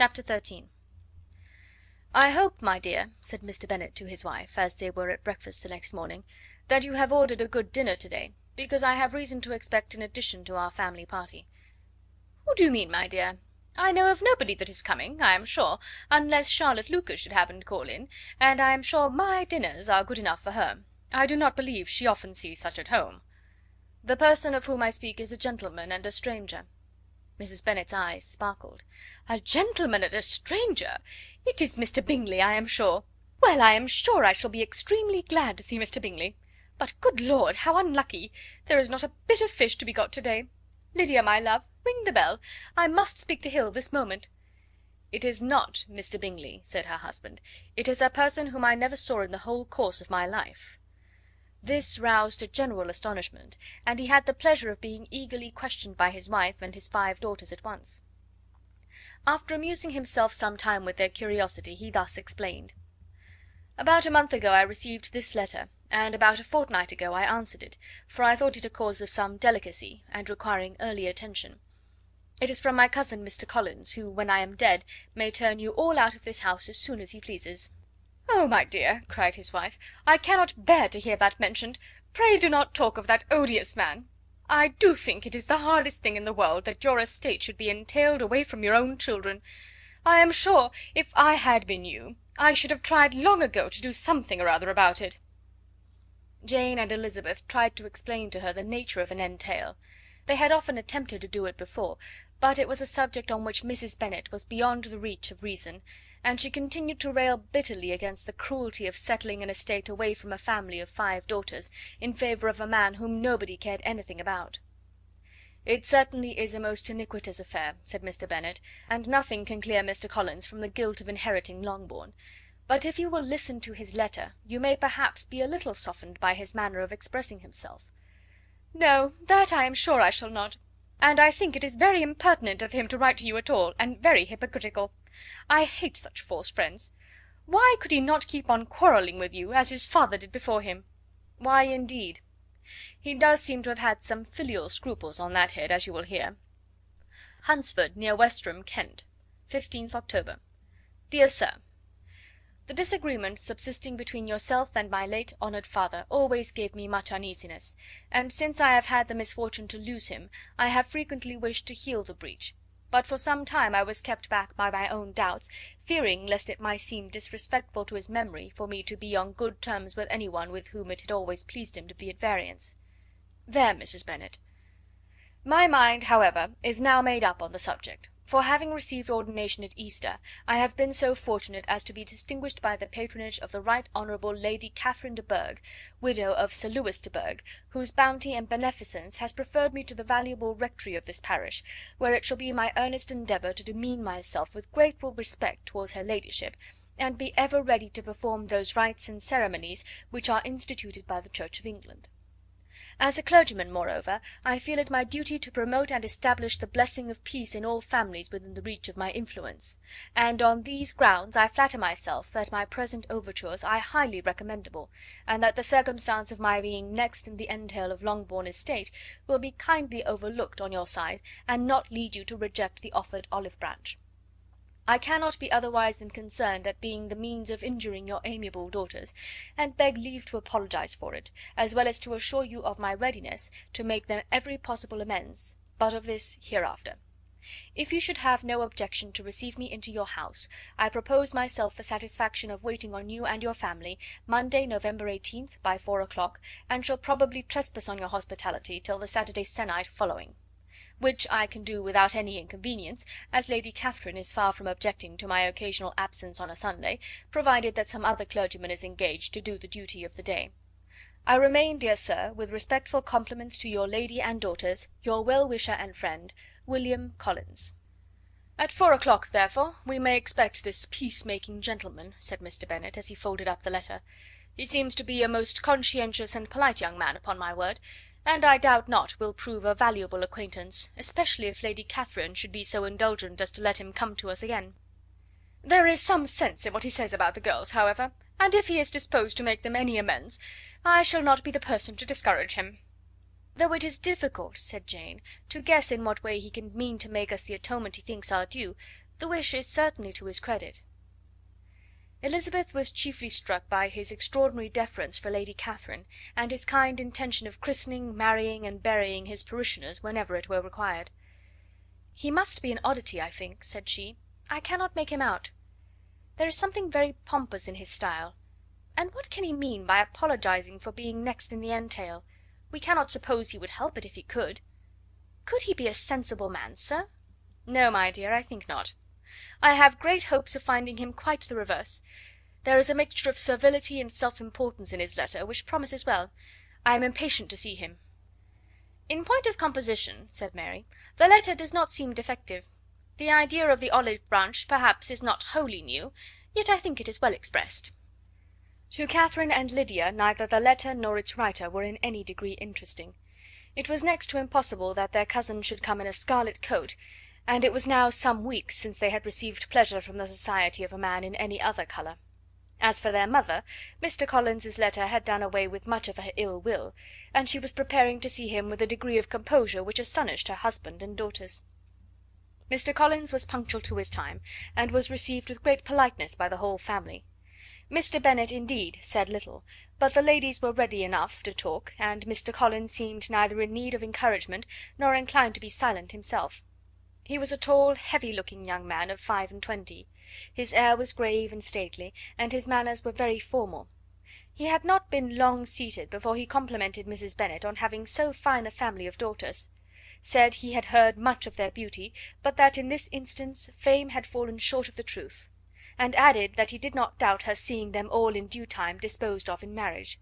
Chapter XIII "I hope, my dear," said Mr. Bennet to his wife, as they were at breakfast the next morning, "that you have ordered a good dinner to day, because I have reason to expect an addition to our family party." "Who do you mean, my dear? I know of nobody that is coming, I am sure, unless Charlotte Lucas should happen to call in, and I am sure MY dinners are good enough for her. I do not believe she often sees such at home." "The person of whom I speak is a gentleman and a stranger." Mrs. Bennet's eyes sparkled. "A gentleman and a stranger! It is Mr. Bingley, I am sure. Well, I am sure I shall be extremely glad to see Mr. Bingley. But, good Lord, how unlucky! there is not a bit of fish to be got to day. Lydia, my love, ring the bell. I must speak to Hill this moment." "It is not Mr. Bingley," said her husband; "it is a person whom I never saw in the whole course of my life." This roused a general astonishment, and he had the pleasure of being eagerly questioned by his wife and his five daughters at once. After amusing himself some time with their curiosity, he thus explained: "About a month ago I received this letter, and about a fortnight ago I answered it, for I thought it a cause of some delicacy, and requiring early attention. It is from my cousin Mr. Collins, who, when I am dead, may turn you all out of this house as soon as he pleases. "Oh, my dear!" cried his wife, "I cannot bear to hear that mentioned. Pray do not talk of that odious man. I do think it is the hardest thing in the world that your estate should be entailed away from your own children. I am sure, if I had been you, I should have tried long ago to do something or other about it." Jane and Elizabeth tried to explain to her the nature of an entail. They had often attempted to do it before, but it was a subject on which Mrs. Bennet was beyond the reach of reason, and she continued to rail bitterly against the cruelty of settling an estate away from a family of five daughters, in favour of a man whom nobody cared anything about. "It certainly is a most iniquitous affair," said Mr. Bennet, "and nothing can clear Mr. Collins from the guilt of inheriting Longbourn; but if you will listen to his letter, you may perhaps be a little softened by his manner of expressing himself." "No, that I am sure I shall not; and I think it is very impertinent of him to write to you at all, and very hypocritical. I hate such false friends. Why could he not keep on quarrelling with you, as his father did before him?" "Why, indeed? He does seem to have had some filial scruples on that head, as you will hear. Hunsford, near Westerham, Kent, 15th October. "Dear Sir, The disagreement subsisting between yourself and my late honoured father always gave me much uneasiness, and since I have had the misfortune to lose him, I have frequently wished to heal the breach but for some time I was kept back by my own doubts, fearing lest it might seem disrespectful to his memory for me to be on good terms with any one with whom it had always pleased him to be at variance. There, Mrs. Bennet. My mind, however, is now made up on the subject for having received ordination at Easter, I have been so fortunate as to be distinguished by the patronage of the Right Honourable Lady Catherine de Bourgh, widow of Sir Lewis de Bourgh, whose bounty and beneficence has preferred me to the valuable rectory of this parish, where it shall be my earnest endeavour to demean myself with grateful respect towards her ladyship, and be ever ready to perform those rites and ceremonies which are instituted by the Church of England. As a clergyman, moreover, I feel it my duty to promote and establish the blessing of peace in all families within the reach of my influence; and on these grounds I flatter myself that my present overtures are highly recommendable, and that the circumstance of my being next in the entail of Longbourn estate will be kindly overlooked on your side, and not lead you to reject the offered olive branch. I cannot be otherwise than concerned at being the means of injuring your amiable daughters, and beg leave to apologize for it, as well as to assure you of my readiness to make them every possible amends, but of this hereafter. If you should have no objection to receive me into your house, I propose myself the satisfaction of waiting on you and your family, Monday, November 18th, by four o'clock, and shall probably trespass on your hospitality till the Saturday sennight following which I can do without any inconvenience, as Lady Catherine is far from objecting to my occasional absence on a Sunday, provided that some other clergyman is engaged to do the duty of the day. I remain, dear sir, with respectful compliments to your lady and daughters, your well wisher and friend, William Collins. "At four o'clock, therefore, we may expect this peace making gentleman," said Mr. Bennet, as he folded up the letter. "He seems to be a most conscientious and polite young man, upon my word and I doubt not will prove a valuable acquaintance, especially if Lady Catherine should be so indulgent as to let him come to us again. There is some sense in what he says about the girls, however, and if he is disposed to make them any amends, I shall not be the person to discourage him." "Though it is difficult," said Jane, "to guess in what way he can mean to make us the atonement he thinks our due, The wish is certainly to his credit." Elizabeth was chiefly struck by his extraordinary deference for Lady Catherine, and his kind intention of christening, marrying, and burying his parishioners whenever it were required. "He must be an oddity, I think," said she. "I cannot make him out. There is something very pompous in his style. And what can he mean by apologising for being next in the entail? We cannot suppose he would help it if he could. Could he be a sensible man, sir?" "No, my dear, I think not. I have great hopes of finding him quite the reverse. There is a mixture of servility and self importance in his letter which promises well. I am impatient to see him." "In point of composition," said Mary, "the letter does not seem defective. The idea of the olive branch perhaps is not wholly new, yet I think it is well expressed." To Catherine and Lydia neither the letter nor its writer were in any degree interesting. It was next to impossible that their cousin should come in a scarlet coat, it was now some weeks since they had received pleasure from the society of a man in any other colour. As for their mother, Mr. Collins's letter had done away with much of her ill will, and she was preparing to see him with a degree of composure which astonished her husband and daughters. Mr. Collins was punctual to his time, and was received with great politeness by the whole family. Mr. Bennet, indeed, said little, but the ladies were ready enough to talk, and Mr. Collins seemed neither in need of encouragement nor inclined to be silent himself. He was a tall, heavy looking young man of five and twenty. His air was grave and stately, and his manners were very formal. He had not been long seated before he complimented Mrs. Bennet on having so fine a family of daughters; said he had heard much of their beauty, but that in this instance fame had fallen short of the truth and added that he did not doubt her seeing them all in due time disposed of in marriage.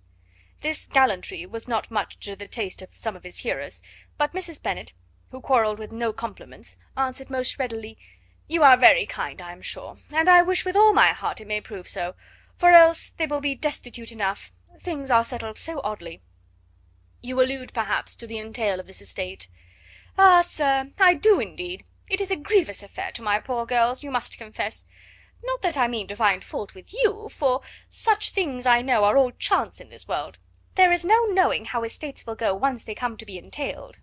This gallantry was not much to the taste of some of his hearers, but Mrs. Bennet, who quarrelled with no compliments, answered most readily: "You are very kind, I am sure, and I wish with all my heart it may prove so, for else they will be destitute enough. Things are settled so oddly." "You allude, perhaps, to the entail of this estate." "Ah, sir, I do indeed. It is a grievous affair to my poor girls, you must confess. Not that I mean to find fault with you, for such things I know are all chance in this world. There is no knowing how estates will go once they come to be entailed."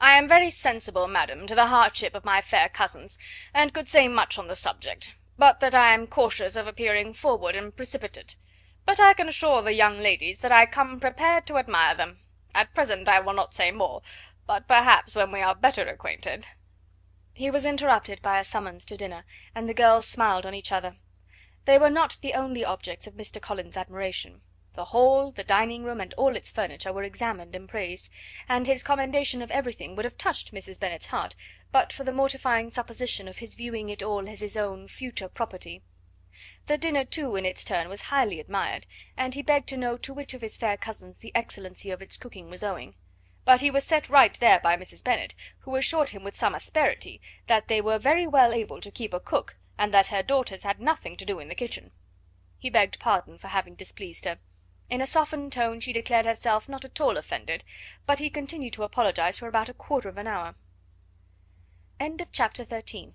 "I am very sensible, madam, to the hardship of my fair cousins, and could say much on the subject, but that I am cautious of appearing forward and precipitate. But I can assure the young ladies that I come prepared to admire them. At present I will not say more, but perhaps when we are better acquainted he was interrupted by a summons to dinner, and the girls smiled on each other. They were not the only objects of Mr. Collins's admiration. The hall, the dining room, and all its furniture were examined and praised, and his commendation of everything would have touched Mrs. Bennet's heart, but for the mortifying supposition of his viewing it all as his own future property. The dinner, too, in its turn was highly admired, and he begged to know to which of his fair cousins the excellency of its cooking was owing. But he was set right there by Mrs. Bennet, who assured him with some asperity that they were very well able to keep a cook, and that her daughters had nothing to do in the kitchen. He begged pardon for having displeased her. In a softened tone she declared herself not at all offended, but he continued to apologize for about a quarter of an hour. Chapter 13